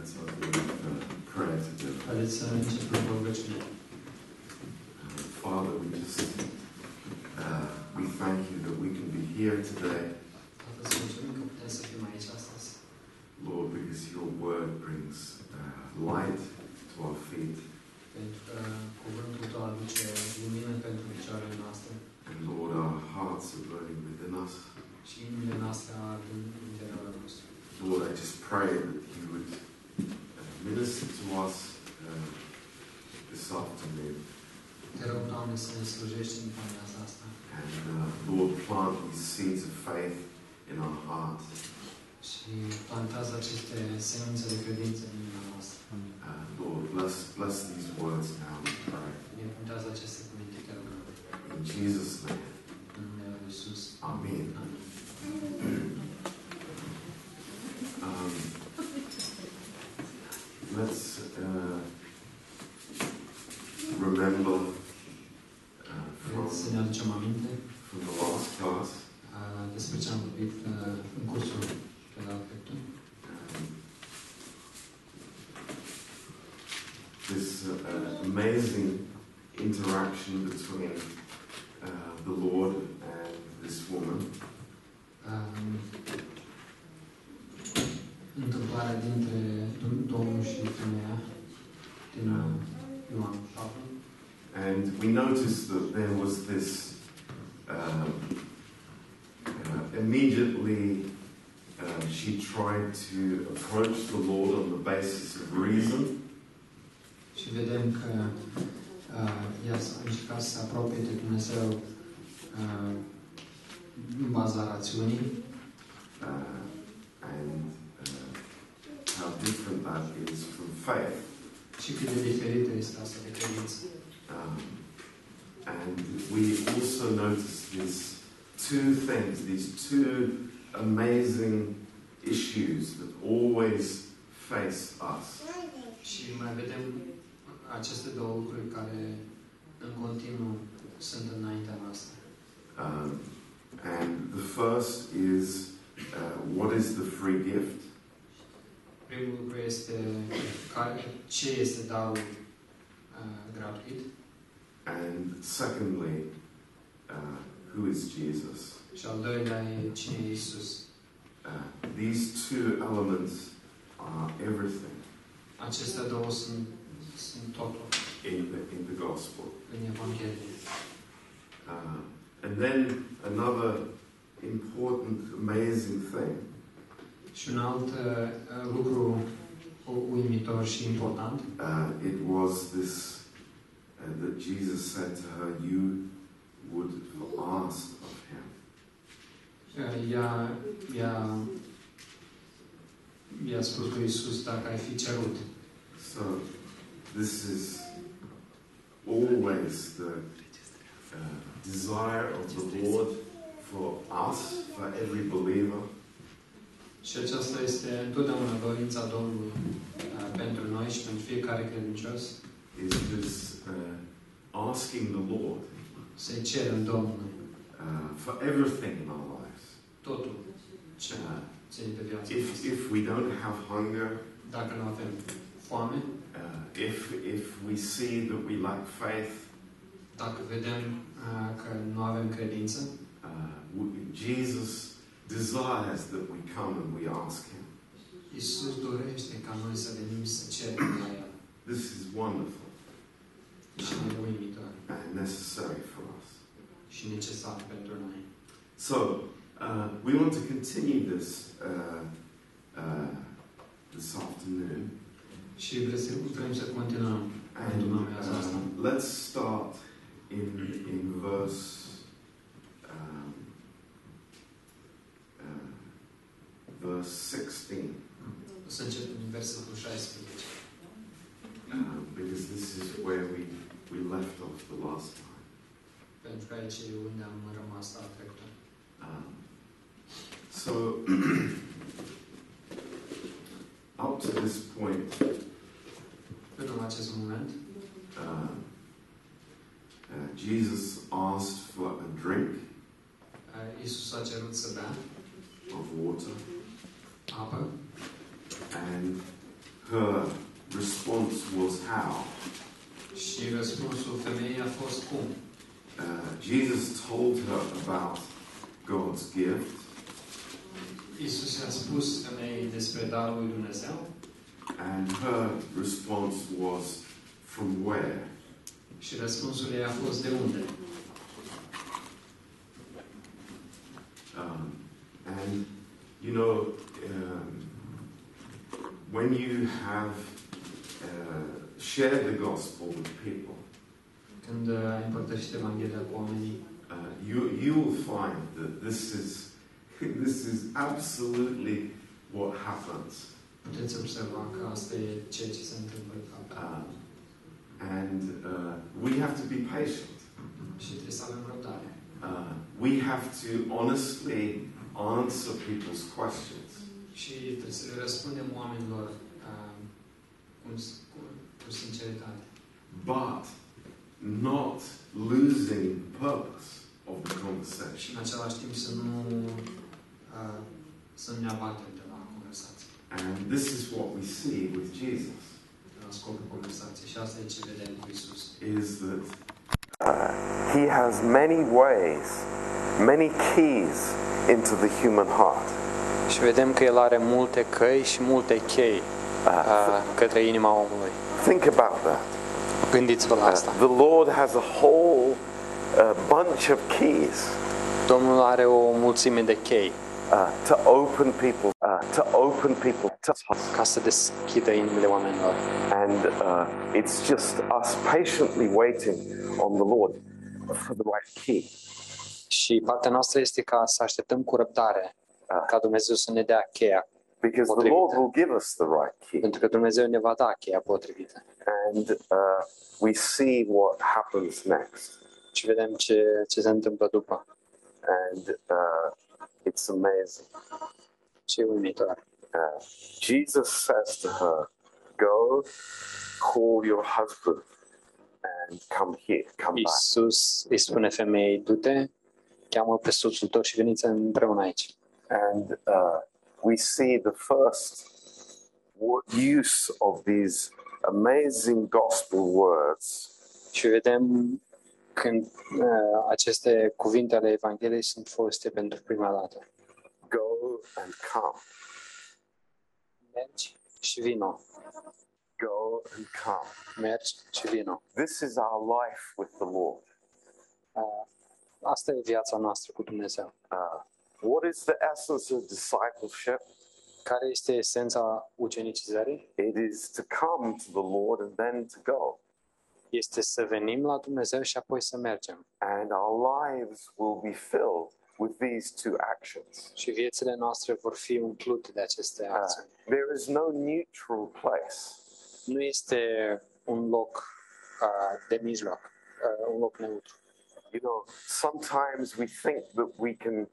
I sort of creative. Обещаете продолжить. Father, we just uh, we thank you that we can be here today. Lord, because your word brings uh, light to our feet. Uh, uh, and Lord, our hearts are burning within us. Lord, I just pray aceste semințe de credință noastră. Uh, Lord, bless, bless these words. how different that is from faith. She cât de diferită este asta Um, and we also notice these two things, these two amazing issues that always face us. Și mai vedem aceste două lucruri care în continuu sunt înaintea noastră. Um, and the first is uh, what is the free gift? primul lucru este care, ce este darul uh, gratuit. And secondly, uh, who is Jesus? Și al doilea e cine e Isus. Uh, these two elements are everything. Acestea două sunt, sunt totul. In the, in the gospel. În Evanghelie. Uh, and then another important, amazing thing. Și un alt uh, lucru uimitor și important. Uh, it was this uh, that Jesus said to her, "You would ask of him." Uh, ea, ea, spus lui dacă ai fi cerut. So, this is always the uh, desire of the Lord for us, for every believer. Și aceasta este întotdeauna dorința Domnului uh, pentru noi și pentru fiecare credincios. Is this, uh, asking the Lord să cerem Domnului uh, for everything in our lives. Totul ce uh, ține de viața if, if we don't have hunger, dacă nu avem foame, uh, if, if we see that we lack faith, dacă vedem uh, că nu avem credință, uh, Jesus desires that we come and we ask Him. This is wonderful. And necessary for us. So, uh, we want to continue this uh, uh, this afternoon. And, uh, let's start in, in verse verse 16. Uh, because this is where we, we left off the last time. Um, so, up to this point, uh, uh, Jesus asked for a drink uh, Isus a cerut să bea of water. Papa? And her response was how? Și răspunsul femeii a fost cum? Uh, Jesus told her about God's gift. Isus a spus femeii despre darul lui Dumnezeu. And her response was from where? Și răspunsul ei a fost de unde? Um, and you know, um, when you have uh, shared the gospel with people, când uh, împărtășești Evanghelia cu oamenii, uh, you, you will find that this is, this is absolutely what happens. Puteți observa că asta e ceea ce se întâmplă Uh, and uh, we have to be patient. Și trebuie să avem răbdare. Uh, we have to honestly answer people's questions. Și trebuie să le răspundem oamenilor um, cu, cu sinceritate. But not losing purpose of the conversation. Și în același timp să nu uh, să ne abatem de la conversație. And this is what we see with Jesus. La scopul conversației și asta e ce vedem cu Isus. Is that uh, he has many ways, many keys into the human heart. Și vedem că el are multe căi și multe chei uh, către inima omului. Think about that. Gândiți-vă la ah. asta. Uh, the Lord has a whole uh, bunch of keys. Domnul are o mulțime de chei. Uh, to open people, uh, to open people to ca să deschidă inimile oamenilor. And uh, it's just us patiently waiting on the Lord for the right key. Și partea noastră este ca să așteptăm cu răbdare ca Dumnezeu să ne dea cheia Because potrivită. the Lord will give us the right key. Pentru că Dumnezeu ne va da cheia potrivită. And uh, we see what happens next. Și vedem ce, ce se întâmplă după. And uh, it's amazing. Ce uimitor. Uh, Jesus says to her, go call your husband and come here, come Isus back. Iisus îi spune femeii, du-te cheamă pe și veniți împreună aici. And uh, we see the first use of these amazing gospel words. Și vedem când uh, aceste cuvinte ale Evangheliei sunt folosite pentru prima dată. Go and come. Mergi și vino. Go and come. Mergi și vino. This is our life with the Lord. asta e viața noastră cu Dumnezeu. Uh, what is the essence of discipleship? Care este esența ucenicizării? It is to come to the Lord and then to go. Este să venim la Dumnezeu și apoi să mergem. And our lives will be filled with these two actions. Și viețile noastre vor fi umplute de aceste uh, acțiuni. Uh, there is no neutral place. Nu este un loc uh, de mijloc, uh, un loc neutru. you know, sometimes we think that we can,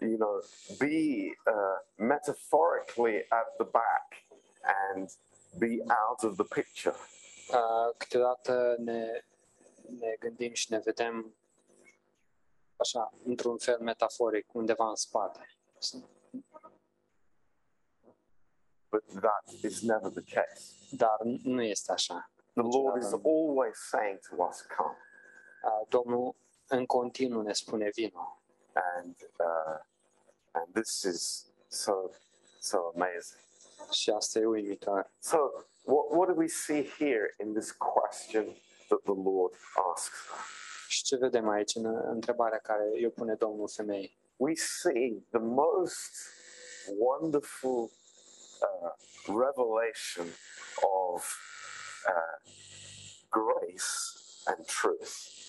you know, be uh, metaphorically at the back and be out of the picture. câteodată uh, ne, ne gândim și ne vedem așa, într-un fel metaforic, undeva în spate. But that is never the case. Dar nu este așa. The Lord is always saying to us, come. Uh, Domnul în continuu ne spune vino. And, uh, and this is so, so amazing. Și asta e uimitor. So, what, what do we see here in this question that the Lord asks? Și ce vedem aici în întrebarea care eu pune Domnul We see the most wonderful uh, revelation of uh, grace and truth.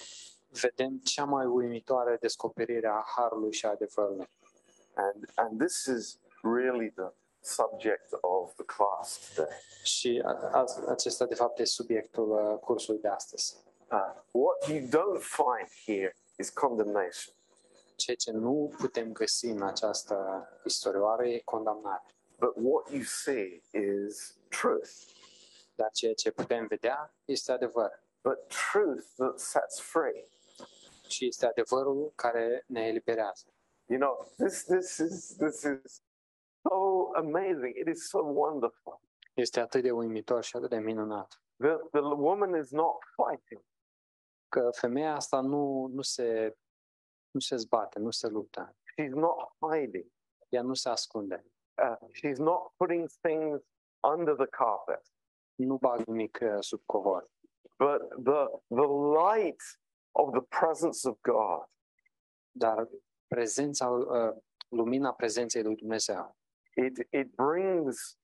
vedem cea mai uimitoare descoperire a harului și a adevărului. And, and this is really the subject of the class today. Și acesta de fapt este subiectul uh, cursului de astăzi. Uh, what you don't find here is condemnation. Ce ce nu putem găsi în această istorioară e condamnare. But what you see is truth. Dar ceea ce putem vedea este adevăr. But truth that sets free și este adevărul care ne eliberează. You know, this, this, is, this is so amazing. It is so wonderful. Este atât de uimitor și atât de minunat. The, the woman is not fighting. Că femeia asta nu, nu, se, nu se zbate, nu se luptă. She's not hiding. Ea nu se ascunde. Uh, she's not putting things under the carpet. Nu bag nimic uh, sub covor. But the, the light of the presence of God. Dar prezența, uh, lumina prezenței lui Dumnezeu. It, it brings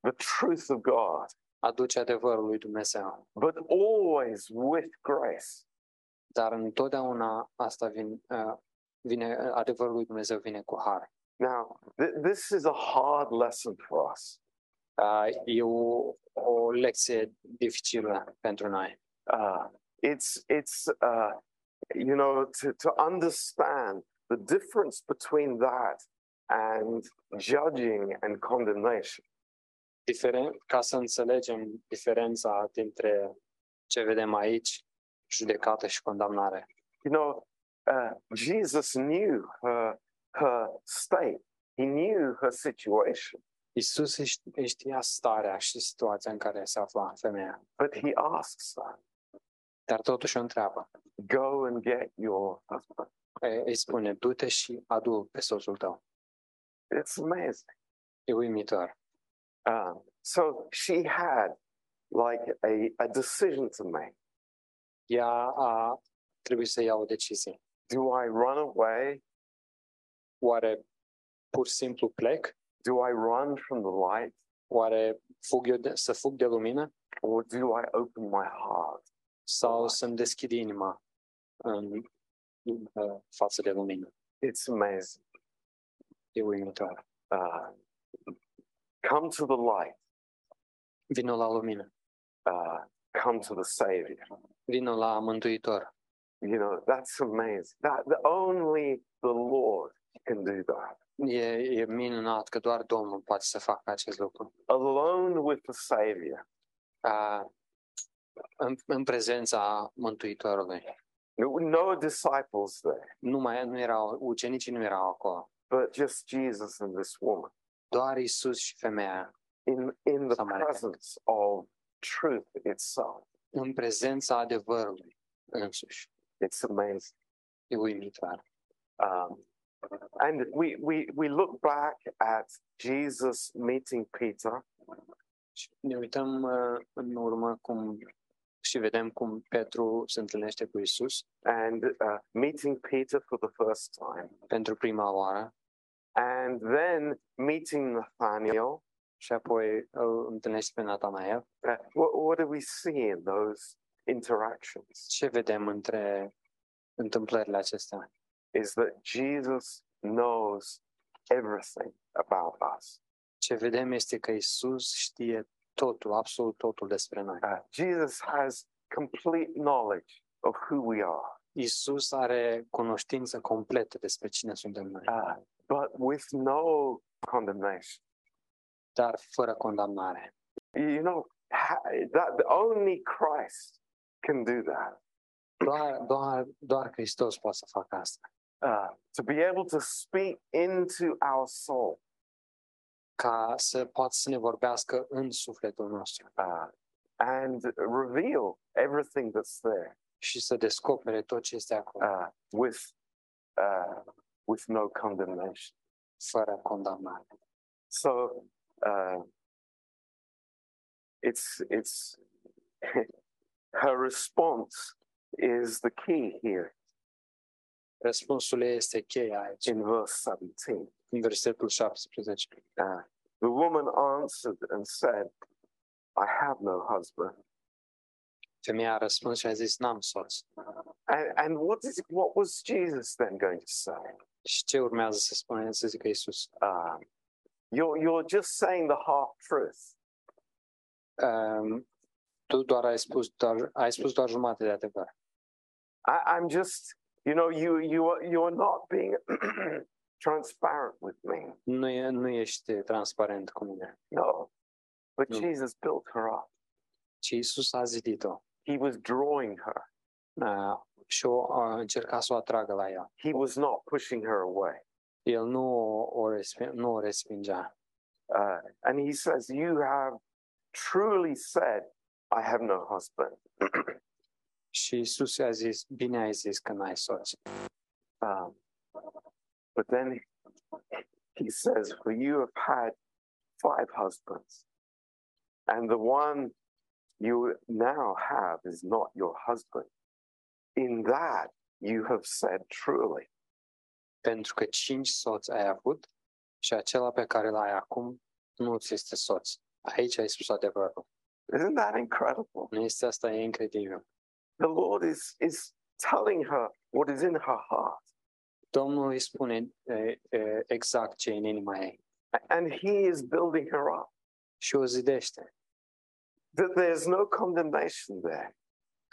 the truth of God. Aduce adevărul lui Dumnezeu. But always with grace. Dar întotdeauna asta vin, uh, vine, adevărul lui Dumnezeu vine cu har. Now, th- this is a hard lesson for us. Uh, e o, o lecție dificilă pentru noi. Uh, it's, it's uh, you know, to, to understand the difference between that and judging and condemnation. Diferen- ca să înțelegem diferența dintre ce vedem aici, judecată și condamnare. You know, uh, Jesus knew her, her state. He knew her situation. Isus știa starea și situația în care se afla femeia. But he asks that. Dar totuși o întreabă. Go and get your husband. Îi spune, du-te și adu pe soțul tău. It's amazing. E uimitor. Uh, so she had like a, a decision to make. Ea a trebuit să ia o decizie. Do I run away? Oare pur și simplu plec? Do I run from the light? Oare fug eu de, să fug de lumină? Or do I open my heart? sau să-mi deschid inima în, uh, față de lumină. It's amazing. E uimitor. Uh, come to the light. Vino la lumină. Uh, come to the Savior. Vino la Mântuitor. You know, that's amazing. That the, only the Lord can do that. E, e minunat că doar Domnul poate să facă acest lucru. Alone with the Savior. Uh, în, în prezența Mântuitorului. There were no disciples there, Nu mai nu erau ucenici, nu erau acolo, but just Jesus and this woman doar Isus și femeia in, in the Samaritan. presence of truth itself. în prezența adevărului însuși. It's amazing. E uimitor. Um, and we, we, we look back at Jesus meeting Peter, ne uităm uh, în urmă cum și vedem cum Petru se întâlnește cu Isus. And uh, meeting Peter for the first time. Pentru prima oară. And then meeting Nathaniel. Și apoi îl întâlnește pe Nathanael. Uh, what, what do we see in those interactions? Ce vedem între întâmplările acestea? Is that Jesus knows everything about us. Ce vedem este că Isus știe totul, absolut totul despre noi. Uh, Jesus has complete knowledge of who we are. Isus are cunoștință completă despre cine suntem noi. Uh, but with no condemnation. Dar fără condamnare. You know, that the only Christ can do that. Doar, doar, doar Hristos poate să facă asta. Uh, to be able to speak into our soul ca să poată să ne vorbească în sufletul nostru. Uh, and reveal everything that's there. Și să descopere tot ce este acolo. Uh, with, uh, with no condemnation. Fără condamnare. So, uh, it's, it's, her response is the key here. Răspunsul este cheia aici. In verse 17. În versetul 17. Uh, the woman answered and said, I have no husband. Femeia a răspuns și a zis, n-am soț. And, and what, is, what was Jesus then going to say? Și ce urmează să spună, să zică Iisus? Uh, you're, you're just saying the half truth. Um, tu doar ai spus doar, ai spus doar jumate de adevăr. I, I'm just, you know, you, you, are, you are not being transparent with me. Nu, e, nu ești transparent cu mine. No. But nu. Jesus built her up. Ci Isus a zidit-o. He was drawing her. Uh, și o uh, încerca să o atragă la ea. He was not pushing her away. El nu o, resping, nu o respingea. Uh, and he says, you have truly said, I have no husband. și Isus a zis, bine ai zis că n-ai soț. Um, but then he says, For you have had five husbands, and the one you now have is not your husband. In that you have said truly. Pentru că cinci soți ai avut și acela pe care l-ai acum nu ți este soț. Aici ai spus adevărul. Isn't that incredible? Nu este asta incredibil. The Lord is, is telling her what is in her heart. Domnul îi spune exact ce e în inima ei and he is building her up. Și o zidește. That there is no condemnation there.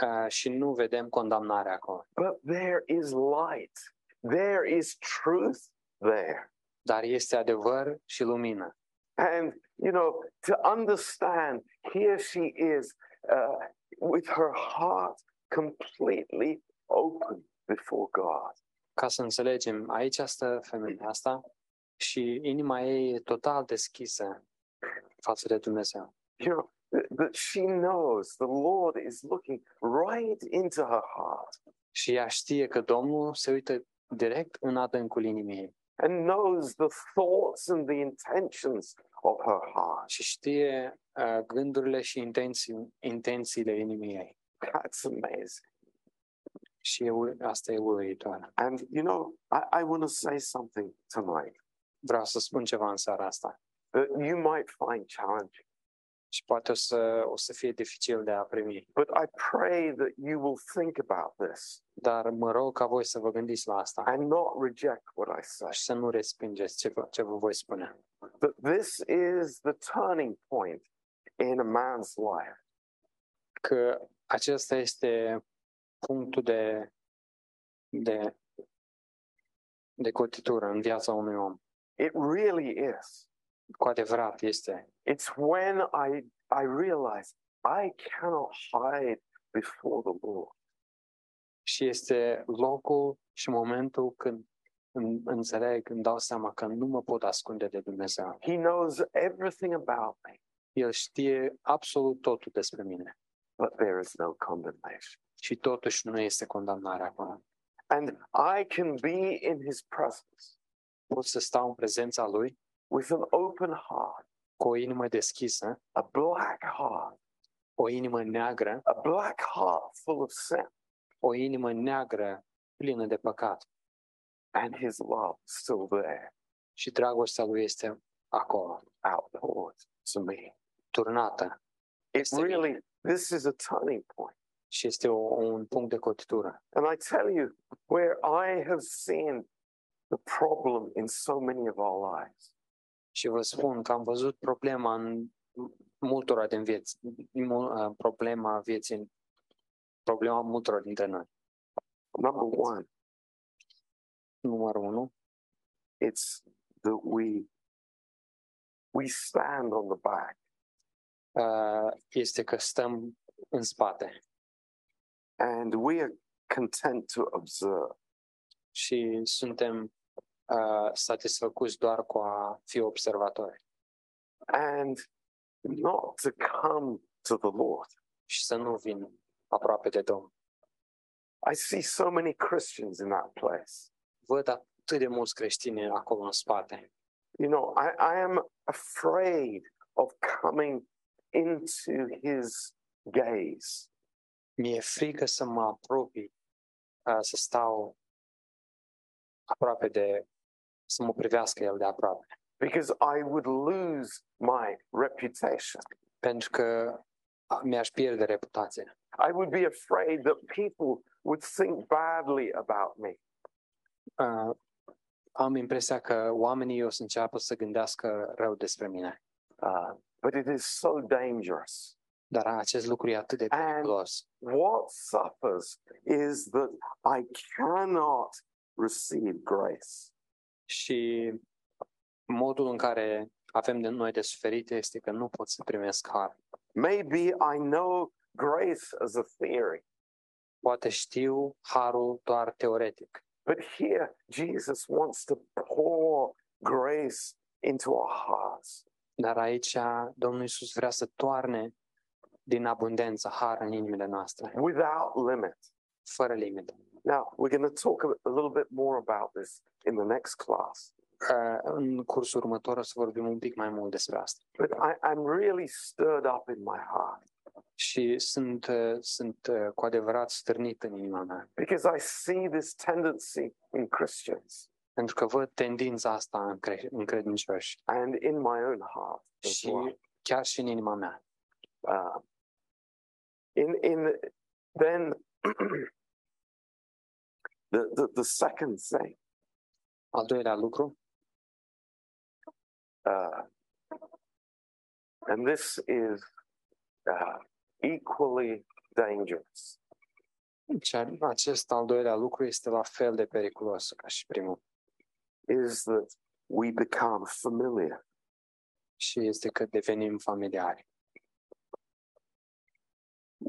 Uh, și nu vedem condamnarea acolo. But there is light. There is truth there. Dar este adevăr și lumină. And you know, to understand, here she is uh, with her heart completely open before God. ca să înțelegem, aici stă femeia asta și inima ei e total deschisă față de Dumnezeu. You know, but she knows the Lord is looking right into her heart. Și ea știe că Domnul se uită direct în adâncul inimii ei. And knows the thoughts and the intentions of her heart. Și știe uh, gândurile și intenții, intențiile inimii ei. That's amazing. Și e, asta e uluitor. And, you know, I, I want to say something tonight. Vreau să spun ceva în seara asta. That uh, you might find challenging. Și poate o să, o să fie dificil de a primi. But I pray that you will think about this. Dar mă rog ca voi să vă gândiți la asta. And not reject what I say. Și să nu respingeți ce, ce vă voi spune. But this is the turning point in a man's life. Că acesta este punctul de, de, de cotitură în viața unui om. It really is. Cu adevărat este. It's when I, I realize I cannot hide before the Lord. Și este locul și momentul când înțeleg, îmi dau seama că nu mă pot ascunde de Dumnezeu. He knows everything about me. El știe absolut totul despre mine. But there is no condemnation. Și totuși nu este condamnare acolo. And I can be in his presence. Pot să stau în prezența lui with an open heart. Cu o inimă deschisă. A black heart. O inimă neagră. A black heart full of sin. O inimă neagră plină de păcat. And his love still there. Și dragostea lui este acolo. Outpoured to me. Turnată. It's really, this is a turning point și este o, un punct de cotitură. And I tell you where I have seen the problem in so many of our lives. Și vă spun că am văzut problema în multora din vieți, uh, problema vieții, problema multora dintre noi. Number one. Numărul unu. It's that we we stand on the back. Uh, este că stăm în spate. And we are content to observe. Și suntem uh, satisfăcuți doar cu a fi observatori. And not to come to the Lord. Și să nu vin aproape de Domnul. I see so many Christians in that place. Văd atât de mulți creștini acolo în spate. You know, I, I am afraid of coming into his gaze. Mi-e frică să mă apropii, să stau aproape de, să mă privească el de aproape. Because I would lose my reputation. Pentru că mi-aș pierde reputația. I would be afraid that people would think badly about me. Uh, am impresia că oamenii o să înceapă să gândească rău despre mine. Uh, but it is so dangerous. Dar acest lucru e atât de periculos. What suffers is that I cannot receive grace. Și modul în care avem de noi de suferit este că nu pot să primesc har. Maybe I know grace as a theory. Poate știu harul doar teoretic. But here Jesus wants to pour grace into our hearts. Dar aici Domnul Isus vrea să toarne din abundență, har în inimile noastre, without limit. fără limite. Now, we're going to talk a little bit more about this in the next class. Uh, în cursul următor o să vorbim un pic mai mult despre asta. But I, I'm really stirred up in my heart. Și sunt, uh, sunt uh, cu adevărat stârnit în inima mea. Because I see this tendency in Christians. Pentru că văd tendința asta în, cre- în credincioși. And in my own heart. Și well. chiar și în inima mea. Uh, In, in then the, the, the second thing. Al doilea lucru. Uh, and this is uh, equally dangerous. Și acest al doilea lucru este la fel de periculos ca și primul. Is that we become familiar. Și este că devenim familiari.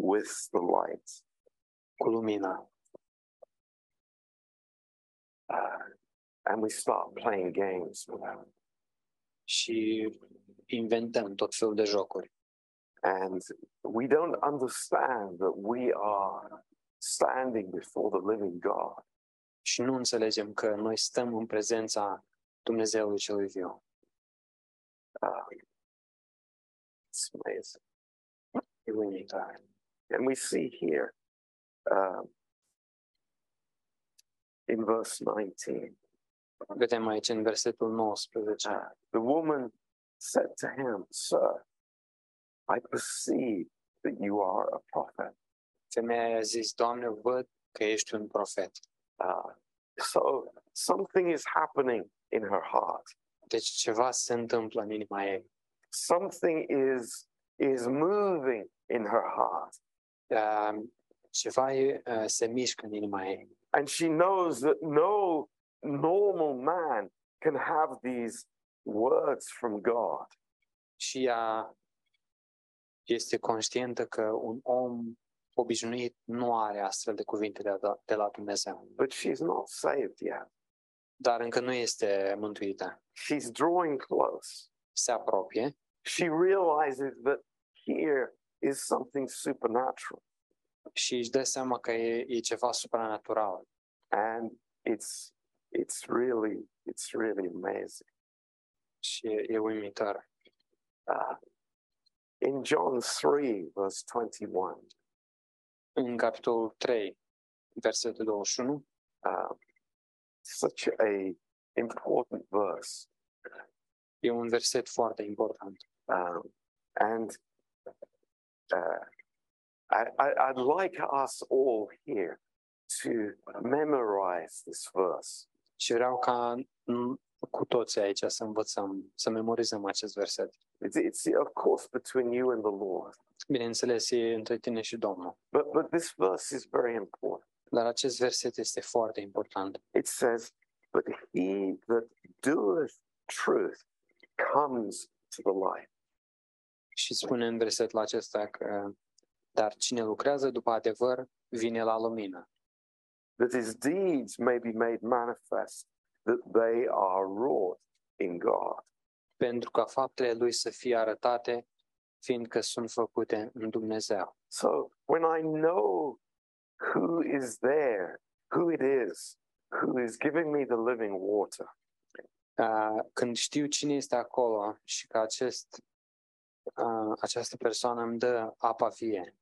with the light, cu lumina. Uh, and we start playing games with them. Și inventăm tot felul de jocuri. And we don't understand that we are standing before the living God. Și nu înțelegem că noi stăm în prezența Dumnezeului celui viu. Uh, it's amazing. E unitar. Da. And we see here um, in verse 19. Vedem aici în versetul 19. Uh, ah, the woman said to him, Sir, I perceive that you are a prophet. Femeia zis, Doamne, văd că ești un profet. Uh, so something is happening in her heart. Deci ceva se întâmplă în inima ei. Something is is moving in her heart. Um, ceva uh, se mișcă în inima ei. And she knows that no normal man can have these words from God. Și ea este conștientă că un om obișnuit nu are astfel de cuvinte de la, da, de la Dumnezeu. But she's not saved yet. Dar încă nu este mântuită. She's drawing close. Se apropie. She realizes that here is something supernatural. Și își dă seama că e, e ceva supranatural. And it's it's really it's really amazing. Și e, e uimitor. Uh, in John 3 verse 21. În capitolul 3 versetul 21. Uh, such a important verse. E un verset foarte important. Um, and uh, I, would like us all here to memorize this verse. Și vreau ca cu toții aici să învățăm, să memorizăm acest verset. It's, it's of course between you and the Lord. Bineînțeles, e între tine și Domnul. But, but this verse is very important. Dar acest verset este foarte important. It says, but he that doeth truth comes to the light. Și spune în versetul acesta că dar cine lucrează după adevăr vine la lumină. That his deeds may be made manifest, that they are wrought in God. Pentru ca faptele lui să fie arătate, fiindcă sunt făcute în Dumnezeu. So, when I know who is there, who it is, who is giving me the living water. Uh, când știu cine este acolo și că acest uh, această persoană îmi dă apa vie.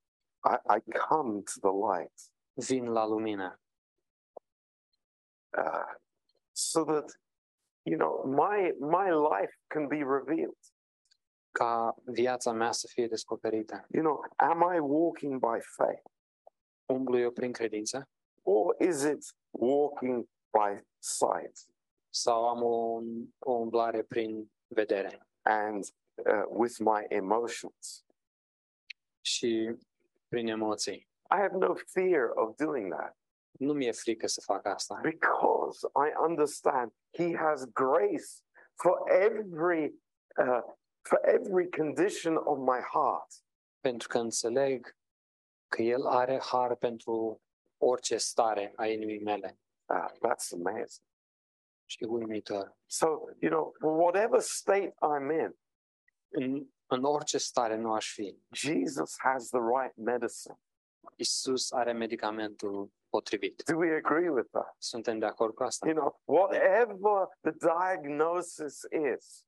I, I come to the light. Vin la lumină. Uh, so that you know my my life can be revealed. Ca viața mea să fie descoperită. You know, am I walking by faith? Umblu eu prin credință? Or is it walking by sight? Sau am o, o umblare prin vedere? And uh, with my emotions. Și prin emoții. I have no fear of doing that. Nu mi-e frică să fac asta. Because I understand he has grace for every uh, for every condition of my heart. Pentru că înțeleg că el are har pentru orice stare a inimii mele. Ah, that's amazing. Și uimitor. So, you know, whatever state I'm in, În, în orice stare nu aș fi. Jesus has the right medicine. Isus are medicamentul potrivit. Do we agree with that? Suntem de acord cu asta. You know, whatever the diagnosis is,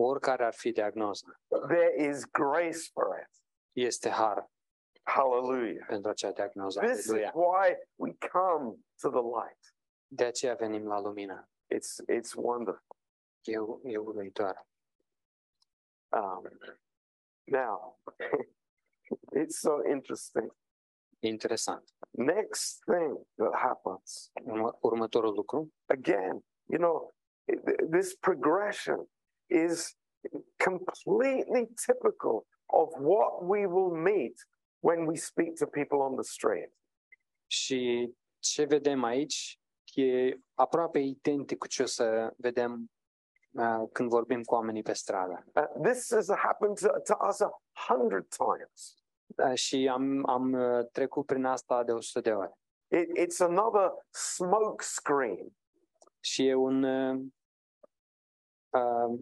oricare ar fi diagnoza, there is grace for it. Este har. Hallelujah. Pentru acea diagnoză. This Hallelujah. is why we come to the light. De aceea venim la lumină. It's it's wonderful. E, e uluitoare. Um, now, it's so interesting. Interesting. Next thing that happens. următorul lucru. Again, you know, this progression is completely typical of what we will meet when we speak to people on the street. Și ce vedem aici e aproape identic cu ce o să vedem uh, când vorbim cu oamenii pe stradă. Uh, this has happened to, to us a hundred times. Uh, și am, am uh, trecut prin asta de 100 de ori. It, it's another smoke screen. Și e un uh, uh,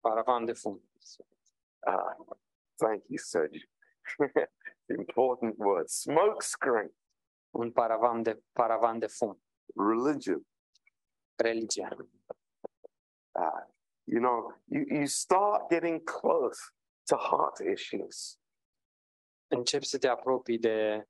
paravan de fum. Ah, thank you, Sergio. Important word. Smoke screen. Un paravan de paravan de fum. Religion religion. Uh, you know, you, you start getting close to heart issues. să te apropii de,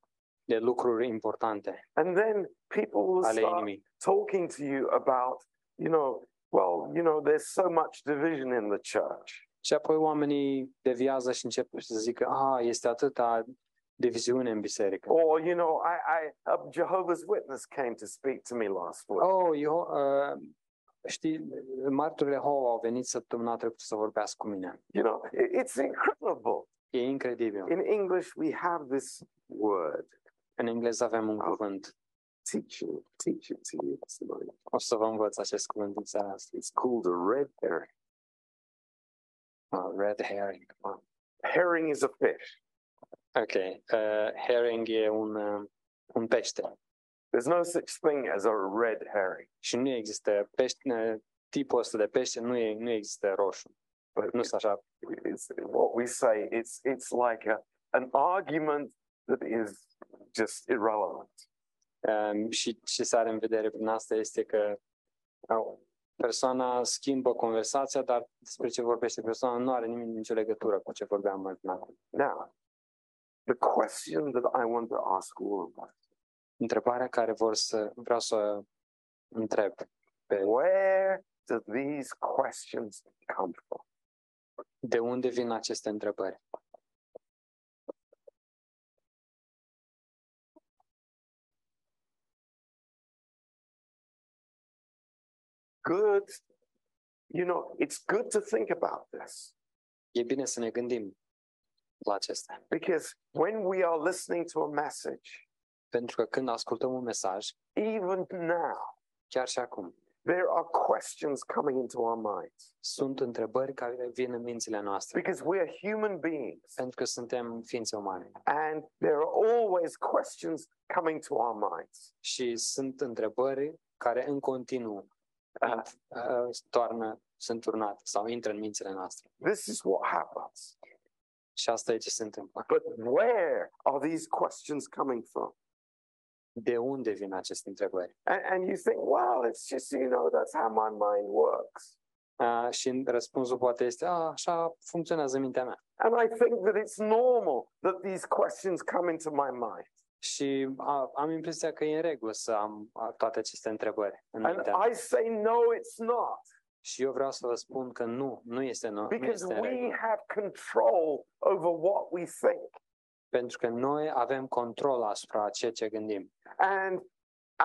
de lucruri importante. And then people will start inimii. talking to you about, you know, well, you know, there's so much division in the church. Și apoi oamenii deviază și încep să zică, a, ah, este atâta divisionen vi ser ikväll. Or, you know, I, I, a Jehovah's Witness came to speak to me last week. Oh, eu, uh, eh, știi, martorii Jehovah au venit săptămâna trecută să vorbească cu mine. You know, it's incredible. E incredibil. In English we have this word. În engleză avem un cuvânt. Teach teaching to you this morning. O să vă învăț acest cuvânt în seara asta. It's called a red herring. Uh, red herring. herring is a fish. Ok. Uh, herring e un, uh, un pește. There's no such thing as a red herring. Și nu există pește, uh, tipul ăsta de pește nu, e, nu există roșu. But nu așa. It's what we say. It's, it's like a, an argument that is just irrelevant. Um, și ce s are în vedere prin asta este că oh, persoana schimbă conversația, dar despre ce vorbește persoana nu are nimic nicio legătură cu ce vorbeam mai până acum. Now, The question that I want to ask all of us. Întrebarea care vor să vreau să întreb. Pe Where do these questions come from? De unde vin aceste întrebări? Good, you know, it's good to think about this. E bine să ne gândim la acestea. Because when we are listening to a message, pentru că când ascultăm un mesaj, even now, chiar și acum, there are questions coming into our minds. Sunt întrebări care vin în mințile noastre. Because we are human beings. Pentru că suntem ființe umane. And there are always questions coming to our minds. Și sunt întrebări care în continuu ah. uh, uh, toarnă, sunt turnate sau intră în mințile noastre. This is what happens. Și asta e ce se întâmplă. But where are these questions coming from? De unde vin aceste întrebări? And, and you think, well, it's just, you know, that's how my mind works. Uh, și răspunsul poate este, A, așa funcționează mintea mea. And I think that it's normal that these questions come into my mind. Și a, am impresia că e în regulă să am toate aceste întrebări. În And I say no, it's not. Și eu vreau să vă spun că nu, nu este normal. Because este we regulă. have control over what we think. Pentru că noi avem control asupra ceea ce gândim. And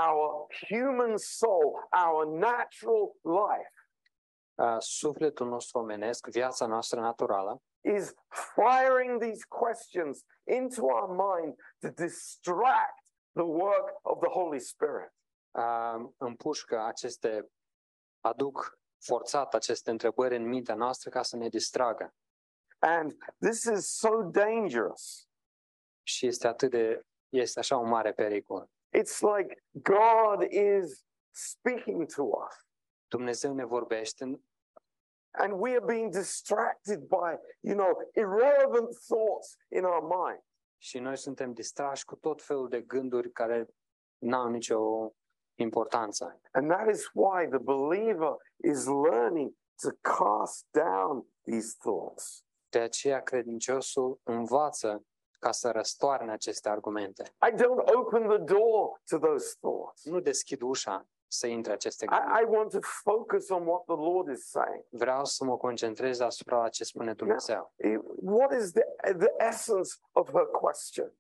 our human soul, our natural life, Uh, Sufletul nostru omenesc, viața noastră naturală, is firing these questions into our mind to distract the work of the Holy Spirit. uh, împușcă aceste, aduc forțat aceste întrebări în mintea noastră ca să ne distragă. And this is so dangerous. Și este atât de este așa un mare pericol. It's like God is speaking to us. Dumnezeu ne vorbește and we are being distracted by, you know, irrelevant thoughts in our mind. Și noi suntem distrași cu tot felul de gânduri care n-au nicio importanță. And that is why the believer is learning to cast down these thoughts. De aceea credinciosul învață ca să răstoarne aceste argumente. I don't open the door to those thoughts. Nu deschid ușa să intre aceste gânduri. I, I want to focus on what the Lord is saying. Vreau să mă concentrez asupra ce spune Dumnezeu. Now, what is the, the essence of her question?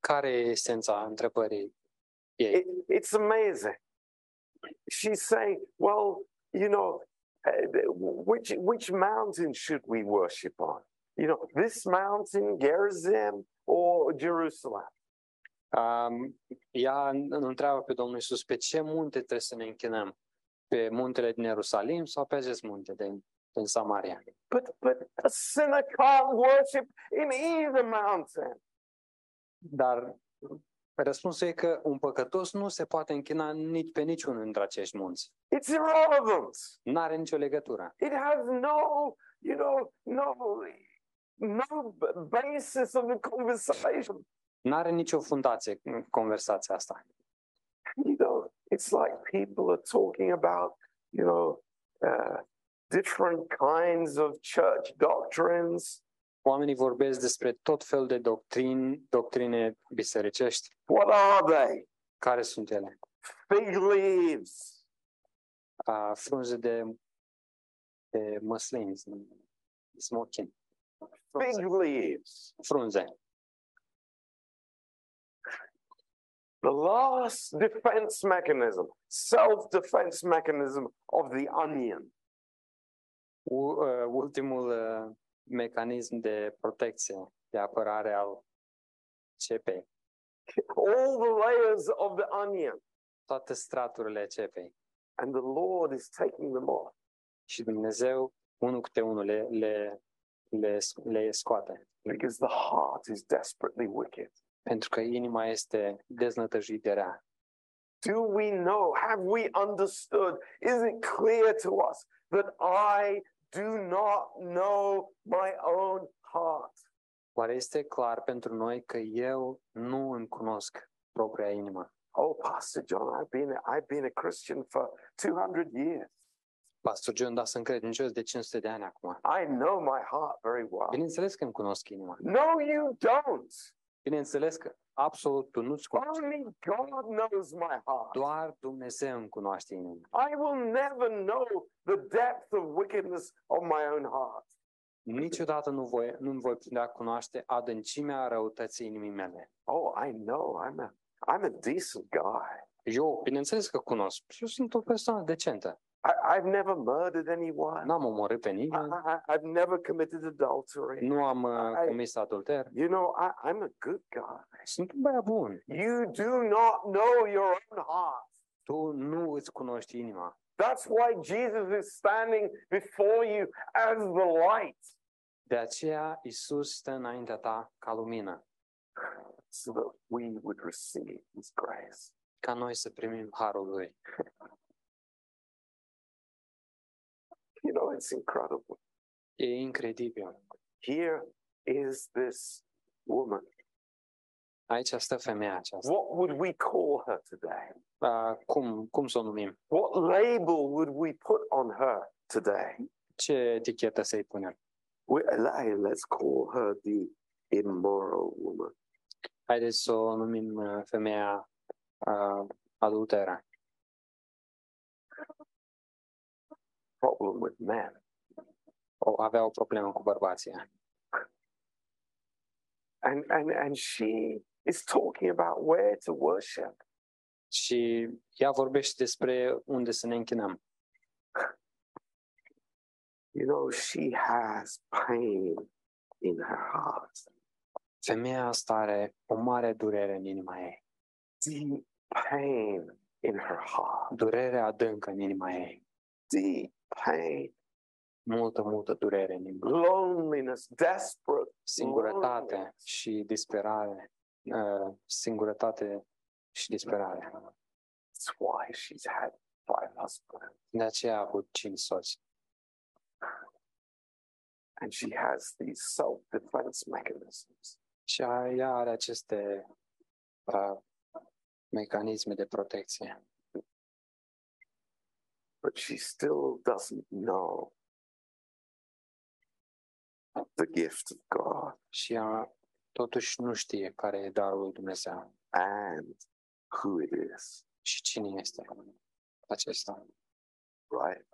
Care e esența întrebării Yeah. It, it's amazing. She's saying, well, you know, uh, which, which mountain should we worship on? You know, this mountain, Gerizim, or Jerusalem? Um, ea întreabă pe Domnul Iisus pe ce munte trebuie să ne închinăm? Pe muntele din Ierusalim sau pe acest munte din, din Samaria? But, but a sinner can't worship in either mountain. Dar Răspunsul e că un păcătos nu se poate închina nici pe niciunul dintre acești munți. It's irrelevant. n are nicio legătură. It has no, you know, no, no basis of the conversation. n are nicio fundație conversația asta. You know, it's like people are talking about, you know, uh, different kinds of church doctrines. Oamenii vorbesc despre tot fel de doctrini, doctrine bisericești. What are they? Care sunt ele? Fig leaves. Uh, frunze de, de măslin, smochin. Fig leaves. Frunze. The last defense mechanism, self-defense mechanism of the onion. U, uh, ultimul uh, mecanism de protecție, de apărare al cepei. All the layers of the onion. Toate straturile cepei. And the Lord is taking them off. Și Dumnezeu unul câte unul le, le, le, le scoate. Because the heart is desperately wicked. Pentru că inima este deznătăjit de rea. Do we know? Have we understood? Is it clear to us that I do not know my own heart. Oare este clar pentru noi că eu nu îmi cunosc propria inimă? Oh, Pastor John, I've been I've been a Christian for 200 years. Pastor John, dar sunt credincios de 500 de ani acum. I know my heart very well. Bineînțeles că îmi cunosc inima. No, you don't. Bineînțeles că absolut tu nu-ți cunoști. God knows my heart. Doar Dumnezeu îmi cunoaște inima. I will never know the depth of wickedness of my own heart. Niciodată nu voi, nu voi putea cunoaște adâncimea răutății inimii mele. Oh, I know, I'm a, I'm a decent guy. Eu, bineînțeles că cunosc. Eu sunt o persoană decentă. I've never murdered anyone. N-am omorât pe nimeni. I, I, I've never committed adultery. Nu am uh, comis adulter. You know, I, I'm a good guy. Sunt un băiat bun. You do not know your own heart. Tu nu îți cunoști inima. That's why Jesus is standing before you as the light. De aceea Isus stă înaintea ta ca lumină. So that we would receive his grace. Ca noi să primim harul lui. You know, it's incredible. E incredibil. Here is this woman. Aici stă femeia aceasta. What would we call her today? Uh, cum, cum să numim? What label would we put on her today? Ce etichetă să-i punem? We, let's call her the immoral woman. Haideți să o numim uh, femeia uh, adulteră. problem with men. O oh, avea o problemă cu bărbații. And, and, and she is talking about where to worship. Și ea vorbește despre unde să ne închinăm. You know, she has pain in her heart. Femeia asta are o mare durere în inima ei. Deep pain in her heart. Durerea adâncă în inima ei deep pain. Multă, multă durere în inimă. Loneliness, desperate. Singurătate și disperare. Uh, singurătate și disperare. That's why she's had five husbands. De aceea a avut cinci soți. And she has these self-defense mechanisms. Și ea are aceste uh, mecanisme de protecție. but she still doesn't know the gift of God. Și ea totuși nu știe care e darul lui Dumnezeu and who it is, și cine este acesta. right?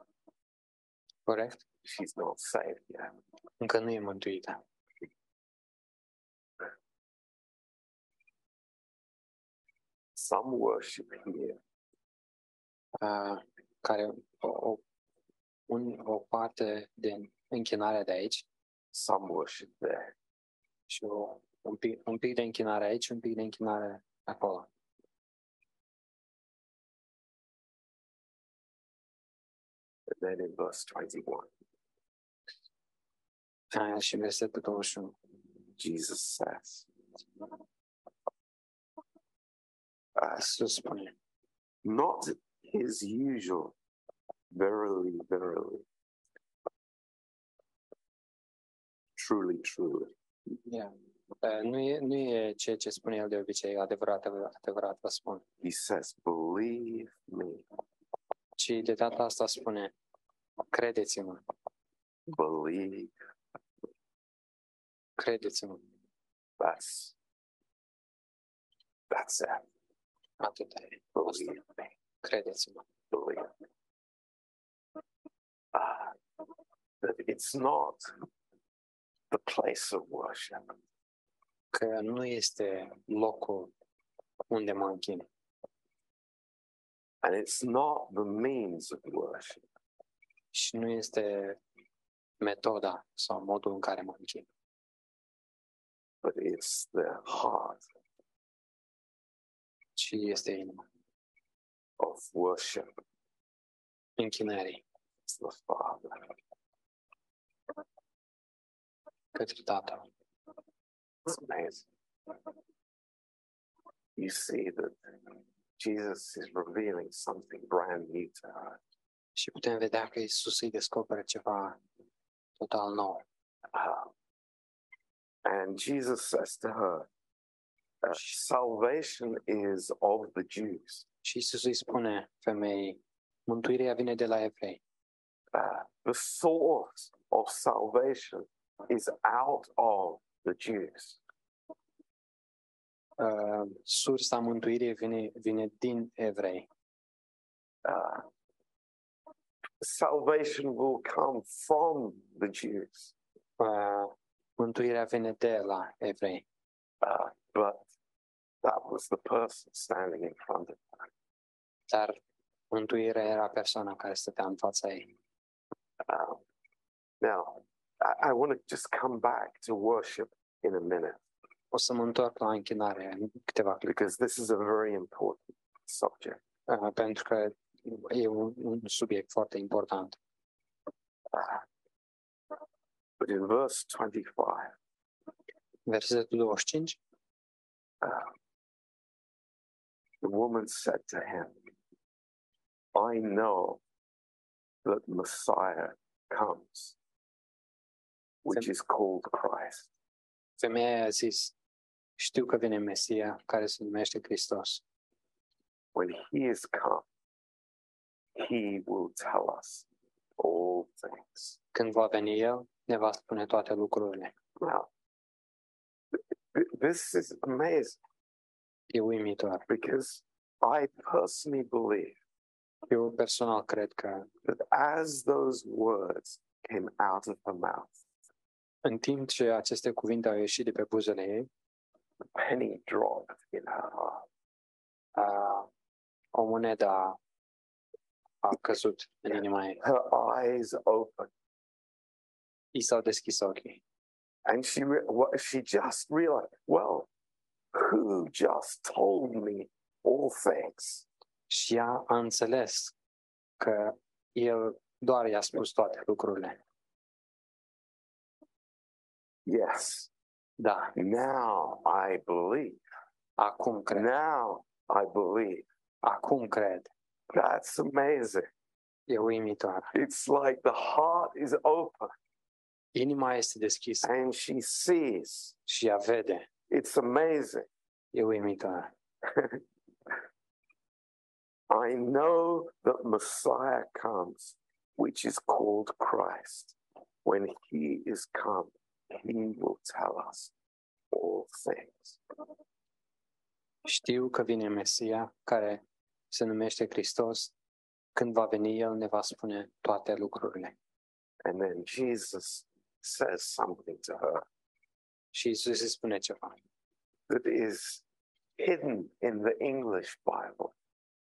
Corect? She's not saved yet. Încă nu e mântuită. Some worship here Uh, care o, un, o parte din închinarea de aici. Some worship there. Și o, un, pic, un pic de închinare aici, un pic de închinare acolo. then in verse 21. Aia și versetul 21. Jesus says. Uh, spune. Not his usual. Verily, verily. Truly, truly. Yeah. Nu e, e ceea ce spune el de obicei, adevărat, adevărat vă He says, believe me. Ci de data asta spune, credeți-mă. Believe. Credeți-mă. That's, that's it. Atât Believe me. Credeți-mă. Uh, it's not the place of worship. Că nu este locul unde mă închin. And it's not the means of worship. Și nu este metoda sau modul în care mă închin. But it's the heart. Ci este inima. of worship. in that the Father. Good data. It's amazing. You see that Jesus is revealing something brand new to her. Și putem vedea că Isus îi descoperă ceva total nou. Uh, and Jesus says to her, Salvation is of the Jews. Și Isus îi spune femeii, mântuirea vine de la evrei. Uh, the source of salvation is out of the Jews. Uh, sursa mântuirii vine, vine din evrei. Uh, salvation will come from the Jews. Uh, mântuirea vine de la evrei. Uh, but that was the person standing in front of her. Dar mântuirea era persoana care stătea în fața ei. Um, now, I, I want to just come back to worship in a minute. O să mă întorc la închinare în câteva clipe. Because this is a very important subject. Uh, pentru că e un, un subiect foarte important. Uh, but in verse 25, versetul 25, uh, um, the woman said to him, I know that Messiah comes, which is called Christ. știu că vine Mesia, care se numește Hristos. When he is come, he will tell us all things. Când va veni el, ne va spune toate lucrurile. Now, this is amazing pieui imitor. Because I personally believe eu personal cred că that as those words came out of her mouth, în timp ce aceste cuvinte au ieșit de pe buzele ei, the penny dropped in her heart. Uh, o monedă a, a căzut în inima ei. Her eyes opened. I s-au deschis ochii. And she, re- she just realized, well, who just told me all things. Și a înțeles că el doar i-a spus toate lucrurile. Yes. Da. Now I believe. Acum cred. Now I believe. Acum cred. That's amazing. E uimitor. It's like the heart is open. Inima este deschisă. And she sees. Și ea vede. It's amazing. Eu imitar. I know that Messiah comes, which is called Christ. When he is come, he will tell us all things. Știu că vine Mesia, care se numește Hristos. Când va veni, El ne va spune toate lucrurile. And then Jesus says something to her. Și Isus îi spune ceva that is hidden in the English Bible.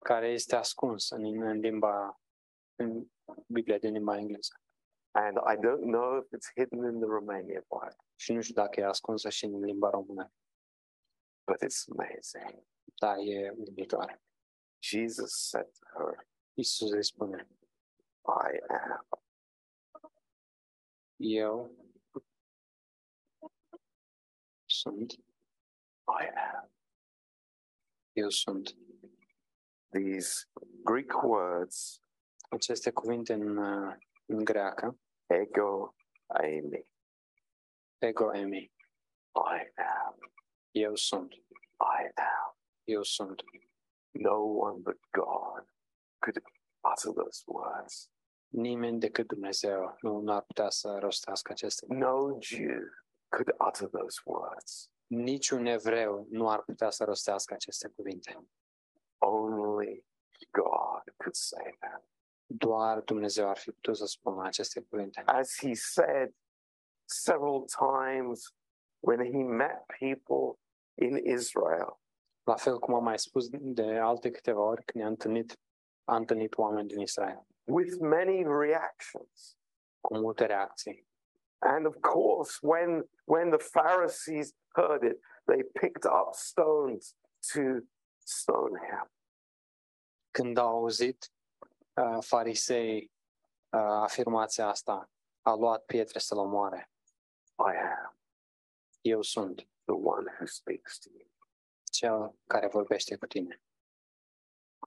care este ascuns în, în limba în Biblia din limba engleză. And I don't know if it's hidden in the Romanian Bible, Și nu știu dacă e ascunsă și în limba română, but it's amazing. dar e uimitoare. Jesus said to her, Isus îi spune, I am. Eu I am. Hilsund. These Greek words. Aceste cuvinte în, în greacă. Ego eimi. Ego eimi. I am. Eu sunt. I am. Eu sunt. No one but God could utter those words. Nimeni decât Dumnezeu nu ar putea să rostească aceste No Jew could utter those words. Niciun evreu nu ar putea să rostească aceste cuvinte. Only God could say that. Doar Dumnezeu ar fi putut să spună aceste cuvinte. As he said several times when he met people in Israel. La fel cum am mai spus de alte câteva ori când a întâlnit, a întâlnit oameni din Israel. With many reactions. Cu multe reacții. And of course, when, when the Pharisees heard it, they picked up stones to stone him. Când au auzit uh, farisei uh, afirmația asta, a luat pietre să-l omoare. I am. Eu sunt. The one who speaks to you. Cel care vorbește cu tine.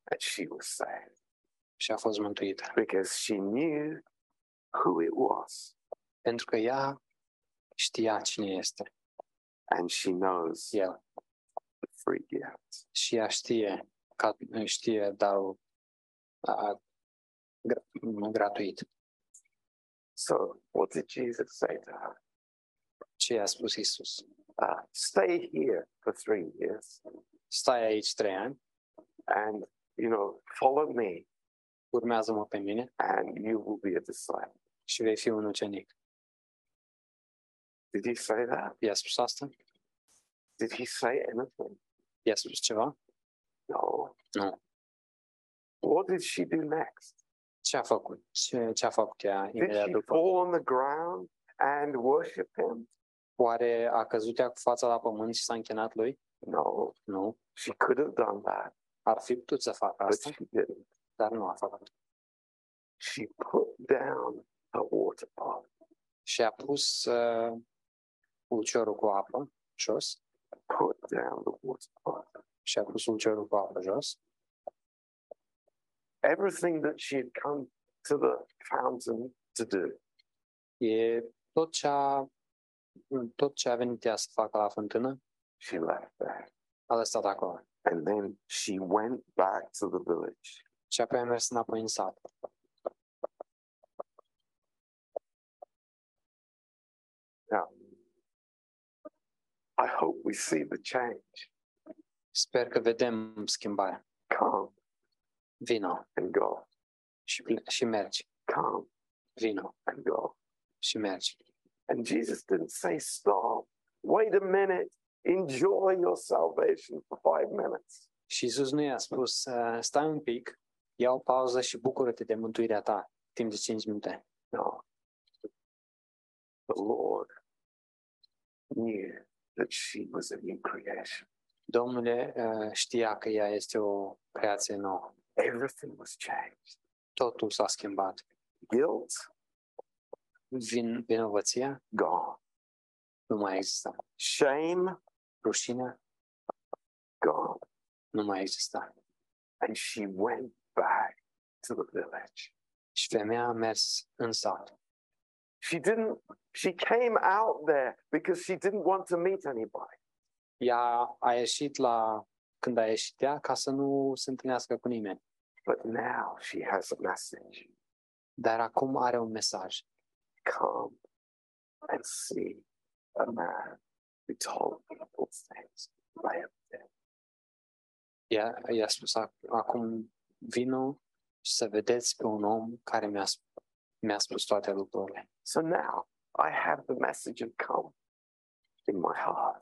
And she was saved. Și a fost mântuită. Because she knew who it was. pentru că ea știa cine este. And she knows el. the free gift. Și ea știe, ca, știe darul a, gratuit. So, what did Jesus say to her? Ce a spus Isus? Uh, stay here for three years. Stai aici trei ani. And, you know, follow me. Urmează-mă pe mine. And you will be a disciple. Și vei fi un ucenic. Did he say that? Yes, Chrysostom. Did he say anything? Yes, Chira. No. No. What did she do next? Ce uh, a făcut? Ce, ce a făcut ea imediat did she după? fall on the ground and worship him? Oare a căzut ea cu fața la pământ și s-a închinat lui? No. Nu. She could have done that, Ar fi putut să facă but she didn't. dar nu a făcut. She put down her water pot. Și a pus uh, Put down the water bottle. Everything that she had come to the fountain to do. E tot ce a, tot ce a venit la She left there. And then she went back to the village. Și apoi a mers înapoi I hope we see the change. Sper că vedem schimbarea. Come. Vino and go. Și, și mergi. Come. Vino and go. Și mergi. And Jesus didn't say stop. Wait a minute. Enjoy your salvation for five minutes. Și Iisus nu i-a spus, uh, stai un pic, ia o pauză și bucură-te de mântuirea ta timp de cinci minute. No. The Lord knew that she was a new creation. Domnule eh, știa că ea este o creație nouă. Everything was changed. Totul s-a schimbat. Guilt, vin, vinovăția, gone. Nu mai există. Shame, rușine, gone. Nu mai există. And she went back to the village. Și femeia a mers în sat. She didn't, she came out there because she didn't want to meet anybody. Ea a ieșit la, când a ieșit ea, ca să nu se întâlnească cu nimeni. But now she has a message. Dar acum are un mesaj. Come and see a man who told people things I have done. Ea, ea a spus, acum vino și să vedeți pe un om care mi-a spus mi-a spus toate lucrurile. So now I have the message of calm in my heart.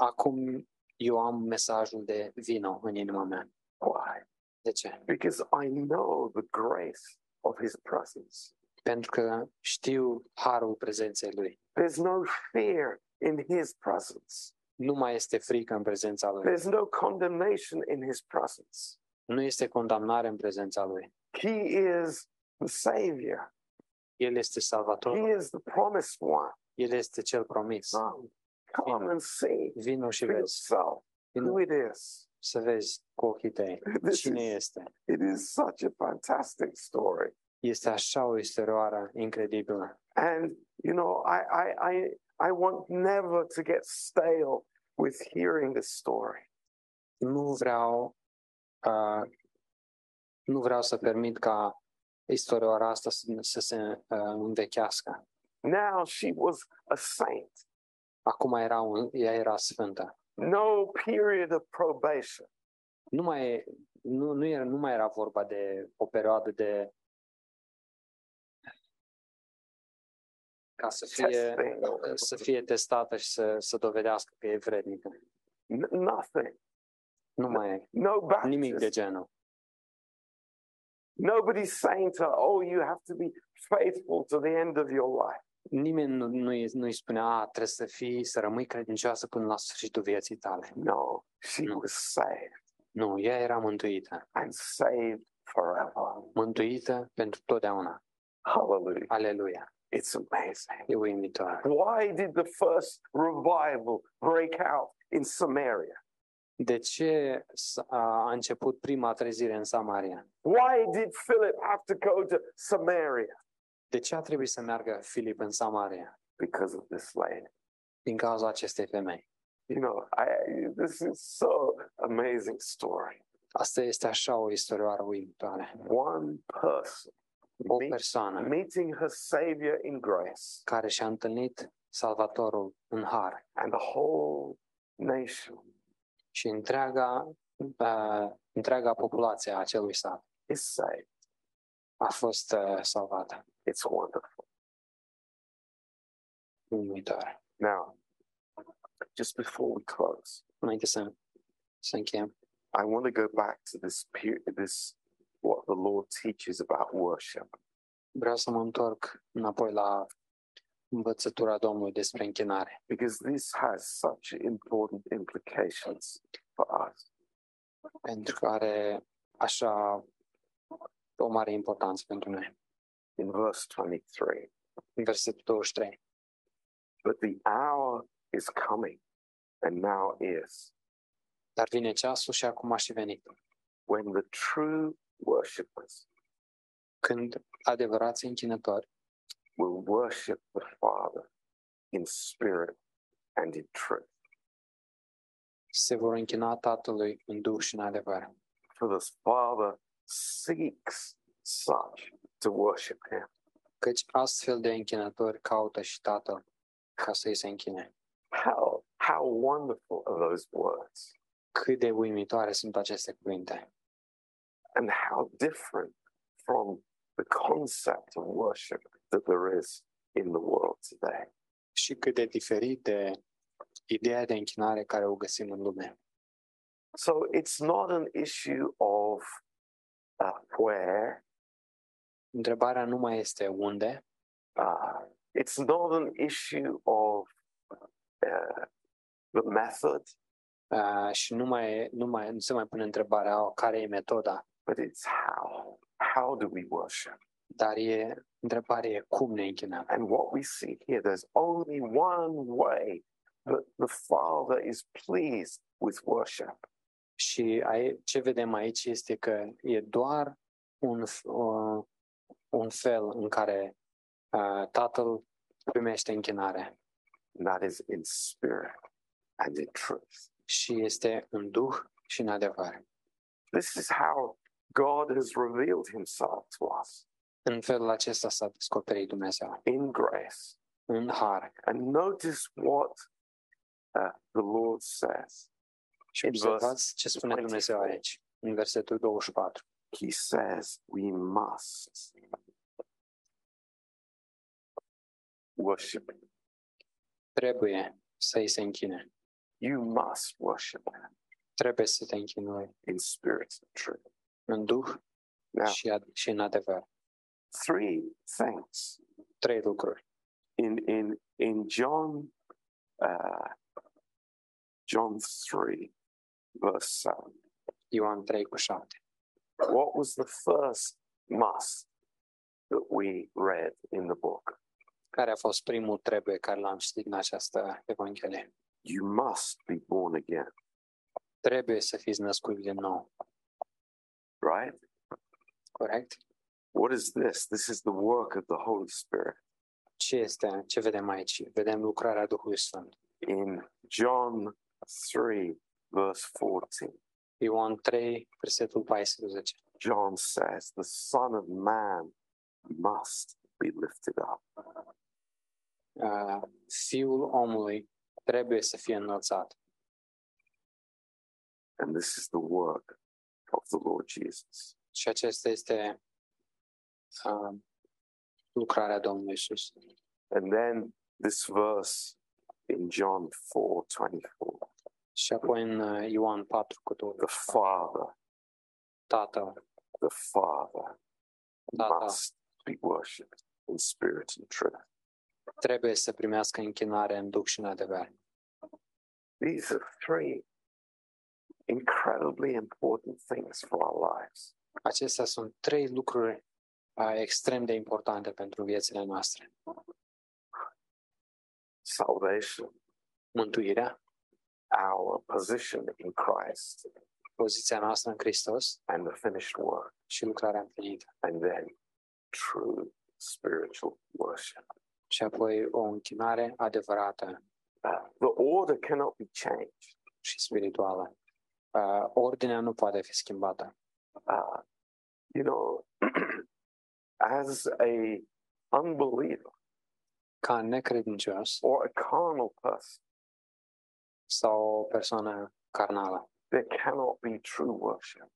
Acum eu am mesajul de vino în inima mea. Why? De ce? Because I know the grace of his presence. Pentru că știu harul prezenței lui. There's no fear in his presence. Nu mai este frică în prezența lui. There's no condemnation in his presence. Nu este condamnare în prezența lui. He is the Savior. El este Salvator. He is the promised one. El este cel promis. Um, come Vino. and see Vino și vezi. yourself Vino. who it is. Să vezi cu ochii tăi cine is, este. It is such a fantastic story. Este așa o istorioară incredibilă. And you know, I I I I want never to get stale with hearing this story. Nu vreau uh, nu vreau să permit ca istorioara asta să se uh, învechească. Now she was a saint. Acum era un, ea era sfântă. No period of probation. Nu mai, nu, nu, era, nu mai era vorba de o perioadă de ca să fie, să fie testată și să, să dovedească că e vrednică. Nothing. Nu mai e. No Nimic de genul. Nobody's saying to her, oh, you have to be faithful to the end of your life. Nimeni nu, nu, nu îi spunea, a, trebuie să fii, să rămâi credincioasă până la sfârșitul vieții tale. No, she nu. was saved. Nu, ea era mântuită. And saved forever. Mântuită pentru totdeauna. Hallelujah. Aleluia. It's amazing. E uimitor. Why did the first revival break out in Samaria? De ce a început prima trezire în Samaria? Why did Philip have to go to Samaria? De ce a trebuit să meargă Filip în Samaria? Because of this lady. Din cauza acestei femei. You know, I, this is so amazing story. Asta este așa o istorie uimitoare. One person o persoană meeting her savior in grace care și-a întâlnit Salvatorul în har. And the whole nation și întreaga, uh, întreaga populație a acelui sat is saved. a fost uh, salvată. It's wonderful. Uimitor. Now, just before we close, înainte să, să încheiem, I want to go back to this period, this what the Lord teaches about worship. Vreau să mă întorc înapoi la învățătura Domnului despre închinare. Because this has such important implications for us. Pentru că are așa o mare importanță pentru noi. In verse 23. În versetul 23. But the hour is coming and now is. Dar vine ceasul și acum a și venit. When the true worshippers când adevărați închinători will worship the Father in spirit and in truth. Se vor închina Tatălui în duh și în adevăr. For the Father seeks such to worship him. Căci astfel de închinători caută și Tatăl ca să-i se închine. How, how wonderful are those words. Cât de uimitoare sunt aceste cuvinte. And how different from the concept of worship that there is in the world today. Și cât de diferite ideea de închinare care o găsim în lume. So it's not an issue of uh, where. Întrebarea nu mai este unde. Uh, it's not an issue of uh, the method. Uh, și nu mai, nu mai nu se mai pune întrebarea oh, care e metoda. But it's how. How do we worship? Dar e Întrebarea e cum ne închinăm. And what we see here, there's only one way that the Father is pleased with worship. Și ce vedem aici este că e doar un, uh, un fel în care uh, Tatăl primește închinare. that is in spirit and in truth. Și este în Duh și în adevăr. This is how God has revealed himself to us. În felul acesta s-a descoperit Dumnezeu. In grace. În har. And notice what uh, the Lord says. Și observați ce spune Dumnezeu aici, în versetul 24. He says we must worship him. Trebuie să îi se închine. You must worship him. Trebuie să te închinui. In spirit and truth. În duh now, și, ad- și în adevăr. three things. Trei lucruri. In, in, in John, uh, John 3, verse 7. Ioan 3 cu 7. What was the first must that we read in the book? Care a fost primul trebuie care l-am citit în această Evanghelie? You must be born again. Trebuie să fiți născuți din nou. Right? Correct? What is this? This is the work of the Holy Spirit. Ce este? Ce vedem aici? Vedem lucrarea Duhului Sfânt. In John 3, verse 14. Ioan 3, versetul 14. John says, The Son of Man must be lifted up. Uh, fiul omului trebuie să fie înălțat. And this is the work of the Lord Jesus. Și acesta este lucrarea Domnului Isus. And then this verse in John 4:24. Și apoi în uh, Ioan 4 cu 24. The Father. Tatăl. The Father. Tata. Must be worshipped in spirit and truth. Trebuie să primească închinare în duc și în adevăr. These are three incredibly important things for our lives. Acestea sunt trei lucruri Uh, extrem de importante pentru viețile noastre. Salvation, mântuirea, our position in Christ, poziția noastră în Hristos, and the finished work, și lucrarea împlinită. And then true spiritual worship. Și apoi o închinare adevărată. Uh, the order cannot be changed. Și spirituală. Uh, ordinea nu poate fi schimbată. Uh, you know, as a unbeliever ca necredincios or a carnal person sau o persoană carnală. There cannot be true worship.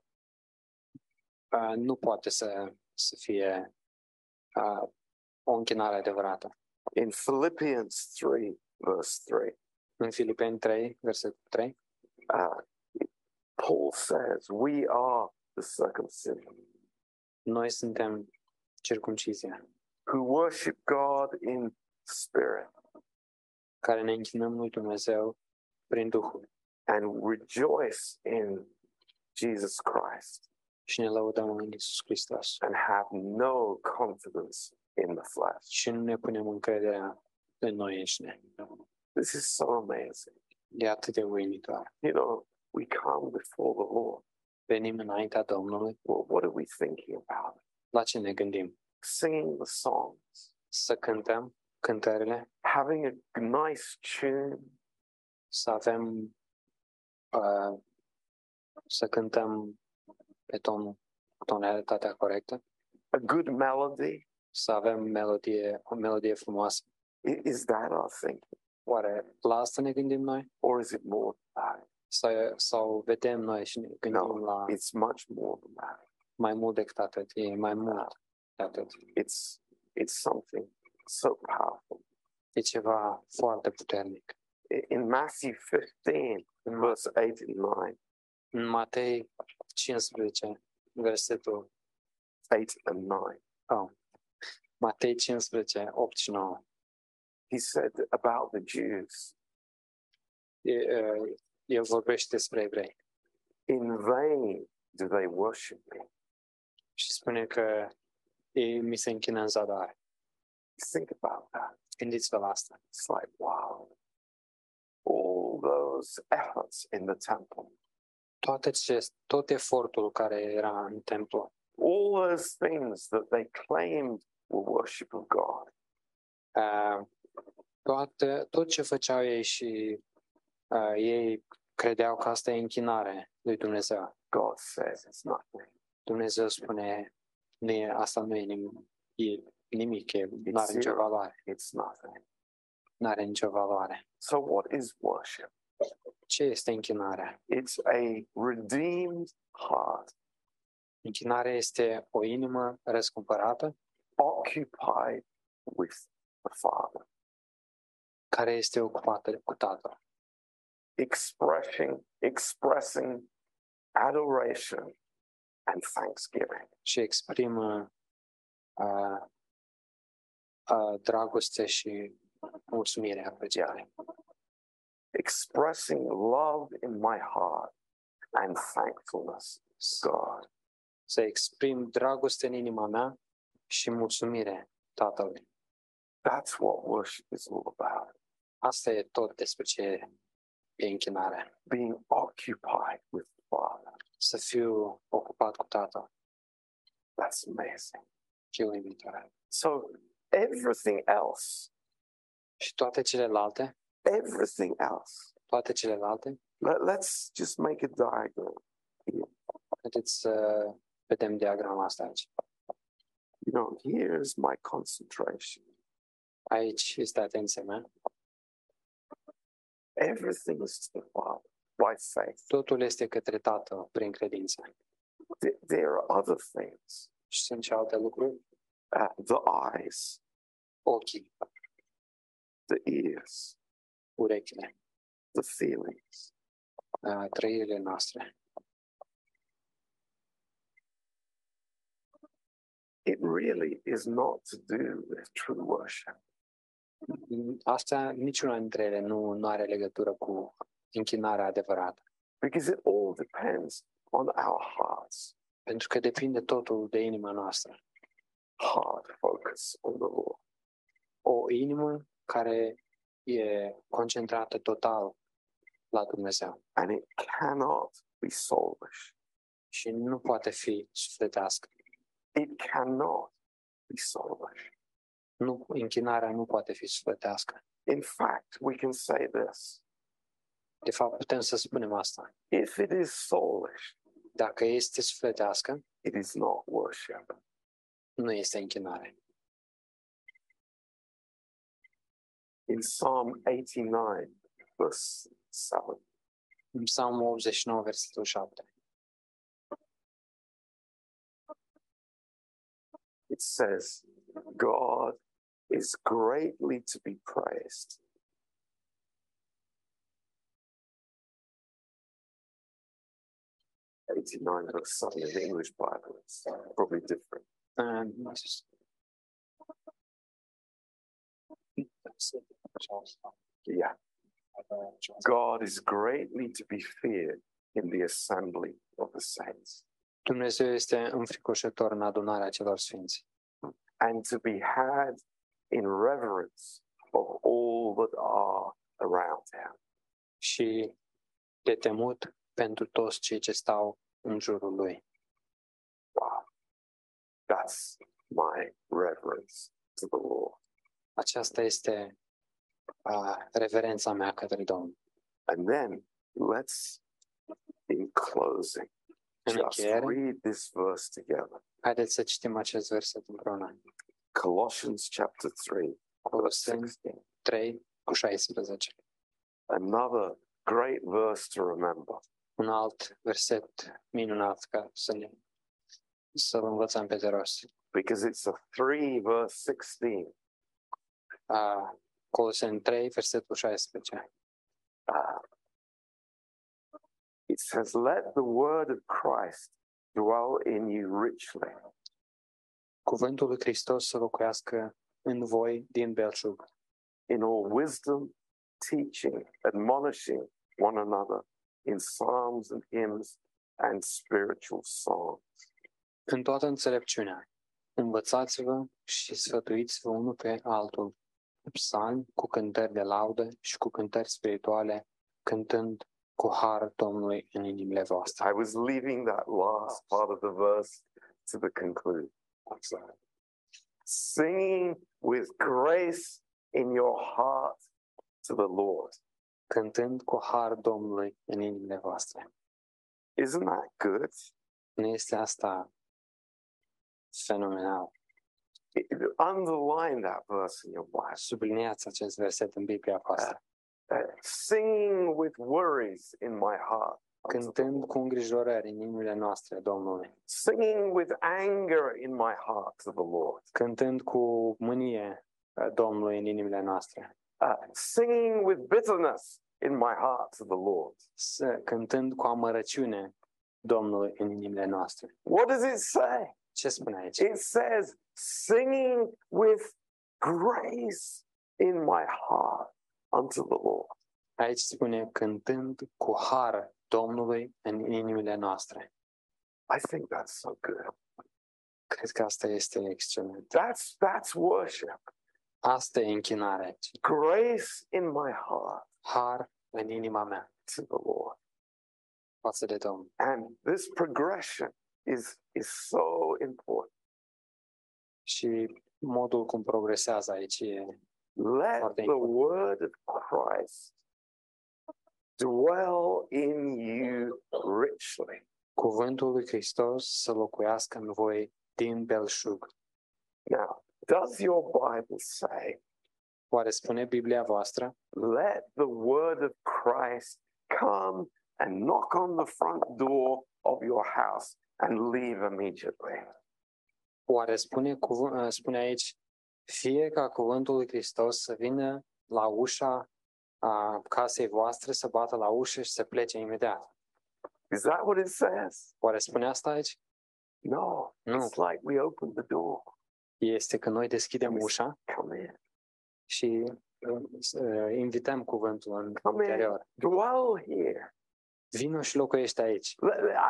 Uh, nu poate să, să fie uh, o închinare adevărată. In Philippians 3 verse 3. În Filipeni 3 versetul 3. Uh, Paul says, we are the circumcision. Noi suntem circumcizia, who worship God in spirit, care ne închinăm lui Dumnezeu prin Duhul and rejoice in Jesus Christ și ne lăudăm în Iisus Hristos and have no confidence in the flesh. și nu ne punem încrederea în noi înșine. This is so amazing. E atât de uimitor. You know, we come before the Lord. Venim înaintea Domnului. Well, what are we thinking about? ce ne gândim? Singing the songs. Să cântăm cântările. Having a nice tune. Să avem uh, să cântăm pe ton, tonalitatea corectă. A good melody. Să avem melodie, o melodie frumoasă. Is that our thinking? Oare la asta ne gândim noi? Or is it more than that? Sau, sau vedem noi și ne gândim no, la... it's much more than that mai mult decât atât, e mai mult de atât. It's, it's something so powerful. E ceva foarte puternic. In Matthew 15, în verse 8 and 9. În Matei 15, versetul 8 and 9. Oh. Matei 15, 8 și 9. He said about the Jews. El vorbește despre evrei. In vain do they worship me. și spune că e, mi se închină în zadar. Think about that. Gândiți-vă la asta. It's like, wow. All those efforts in the temple. Toate ce, tot efortul care era în templu. All those things that they claimed were worship of God. Uh, toate, tot ce făceau ei și uh, ei credeau că asta e închinare lui Dumnezeu. God says it's nothing. Dumnezeu spune, nu e, asta nu e nimic, e nimic, e, nu are nicio valoare. It's nothing. Nu are nicio valoare. So what is worship? Ce este închinarea? It's a redeemed heart. Închinarea este o inimă răscumpărată. Occupied with the Father. Care este ocupată cu Tatăl. Expressing, expressing adoration and thanksgiving și exprimă uh, uh, dragoste și mulțumire, apreciare. Expressing love in my heart and thankfulness, God. Să exprim dragoste în inima mea și mulțumire Tatălui. That's what worship is all about. Asta e tot despre ce e închinarea. Being occupied with Father. să fiu ocupat cu That's amazing. Ce uimitor. So, everything else. Și toate celelalte. Everything else. Toate celelalte. Let, let's just make a diagram. Haideți să uh, vedem diagrama asta aici. You know, here's my concentration. Aici este atenția mea. Everything is to the Father. by faith. Totul este către Tatăl prin credință. There, are other things. Și sunt și alte lucruri. Uh, the eyes. Ochii. The ears. Urechile. The feelings. Uh, trăirile noastre. It really is not to do with true worship. Asta niciuna dintre ele nu, nu are legătură cu închinarea adevărată. Because it all depends on our hearts. Pentru că depinde totul de inima noastră. Heart focus on the Lord. O inimă care e concentrată total la Dumnezeu. And it cannot be soulish. Și nu poate fi sufletească. It cannot be soulish. Nu, închinarea nu poate fi sufletească. In fact, we can say this. de fapt putem să spunem asta. If it is soulish, dacă este sufletească, it is not worship. Nu este închinare. In Psalm 89, verse 7. În Psalm 89, versetul 7. It says, God is greatly to be praised 89 books suddenly the English Bible. It's probably different. And yeah. God is greatly to be feared in the assembly of the saints. Dumnezeu este înfricoșător în adunarea celor sfinți. And to be had in reverence of all that are around him. Și de temut pentru toți cei ce stau în jurul lui. Wow. That's my reverence to the Lord. Aceasta este uh, reverența mea către Domnul. And then let's in closing în just încheiere, read this verse together. Haideți să citim acest verset împreună. Colossians chapter 3, colossians 3 cu 16. Another great verse to remember. un alt verset minunat ca să ne să învățăm pe de Because it's a 3 verse 16. Uh, Coloseni 3 versetul 16. Uh, it says, Let the word of Christ dwell in you richly. Cuvântul lui Hristos să locuiască în voi din belșug. In all wisdom, teaching, admonishing one another in psalms and hymns and spiritual songs. În toată înțelepciunea, învățați-vă și sfătuiți-vă unul pe altul, psalmi cu cântări de laudă și cu cântări spirituale, cântând cu har Domnului în inimile voastre. I was leaving that last part of the verse to the conclusion. Singing with grace in your heart to the Lord. cântând cu har Domnului în inimile voastre. Isn't that good? Nu este asta fenomenal? Underline that verse in your Bible. Subliniați acest verset în Biblia voastră. Uh, uh, singing with worries in my heart. Cântând cu îngrijorări în inimile noastre, Domnului. Singing with anger in my heart to the Lord. Cântând cu mânie uh, Domnului în inimile noastre. Uh, singing with bitterness in my heart to the Lord. Să cântând cu amărăciune Domnului în inimile noastre. What does it say? Ce spune aici? It says singing with grace in my heart unto the Lord. Aici spune cântând cu har Domnului în inimile noastre. I think that's so good. Cred că asta este excelent. That's that's worship. Asta e închinarea. Grace in my heart. Har în inima mea. To the Lord. Față de Domnul. And this progression is, is so important. Și modul cum progresează aici e Let foarte the important. word of Christ dwell in you richly. Cuvântul lui Hristos să locuiască în voi din belșug. Now, does your Bible say? Oare spune Biblia voastră? Let the word of Christ come and knock on the front door of your house and leave immediately. Oare spune, cuvânt, spune ah, aici, fie ca cuvântul lui Hristos să vină la ușa a ah, casei voastre, să bată la ușă și să plece imediat. Is that what it says? Oare spune asta aici? No, no. it's like we opened the door. este că noi deschidem ușa și uh, uh, invităm cuvântul în Come interior. In. Dwell here. Vino și locuiește aici.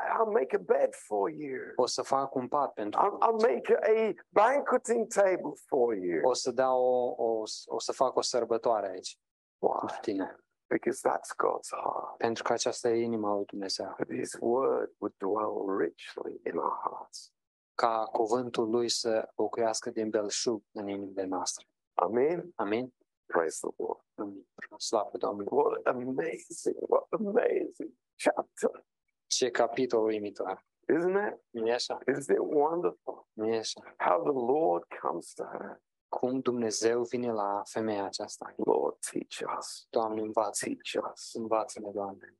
I'll make a bed for you. O să fac un pat pentru I'll, I'll make a banqueting table for you. O să dau o, o, o să fac o sărbătoare aici. Why? Cu tine. Because that's God's heart. Pentru că aceasta e inima lui Dumnezeu. his word would dwell richly in our hearts ca cuvântul lui să locuiască din belșug în inimile noastre. Amen. Amen. Praise the Lord. Amen. Slavă Domnului. What amazing, what amazing chapter. Ce capitol uimitor. Isn't it? Yes, e Isn't it wonderful? Yes, e How the Lord comes to her. Cum Dumnezeu vine la femeia aceasta. Lord, teach us. Doamne, învață. Teach us. Învață-ne, Doamne.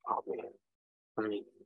Amen. Amen.